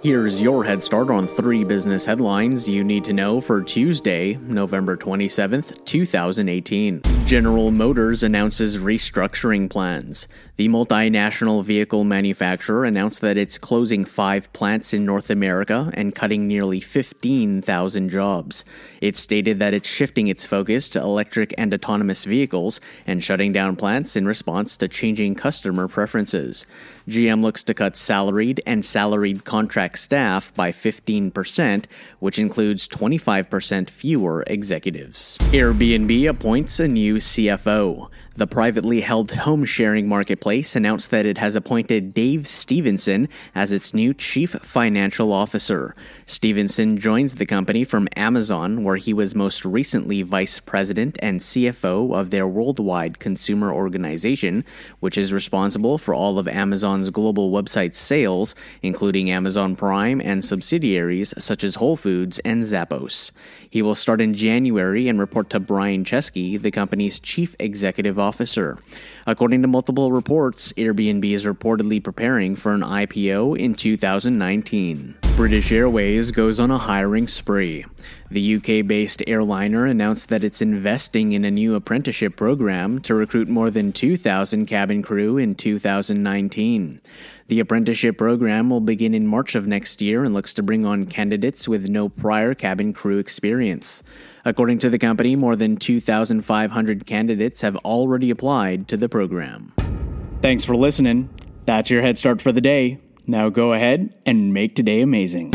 Here's your head start on three business headlines you need to know for Tuesday, November 27th, 2018. General Motors announces restructuring plans. The multinational vehicle manufacturer announced that it's closing five plants in North America and cutting nearly 15,000 jobs. It stated that it's shifting its focus to electric and autonomous vehicles and shutting down plants in response to changing customer preferences. GM looks to cut salaried and salaried contract staff by 15%, which includes 25% fewer executives. Airbnb appoints a new CFO. The privately held home sharing marketplace announced that it has appointed Dave Stephenson as its new chief financial officer. Stephenson joins the company from Amazon, where he was most recently vice president and CFO of their worldwide consumer organization, which is responsible for all of Amazon's global website sales, including Amazon Prime and subsidiaries such as Whole Foods and Zappos. He will start in January and report to Brian Chesky, the company's chief executive officer. According to multiple reports, Airbnb is reportedly preparing for an IPO in 2019. British Airways goes on a hiring spree. The UK based airliner announced that it's investing in a new apprenticeship program to recruit more than 2,000 cabin crew in 2019. The apprenticeship program will begin in March of next year and looks to bring on candidates with no prior cabin crew experience. According to the company, more than 2,500 candidates have already applied to the program. Thanks for listening. That's your head start for the day. Now go ahead and make today amazing.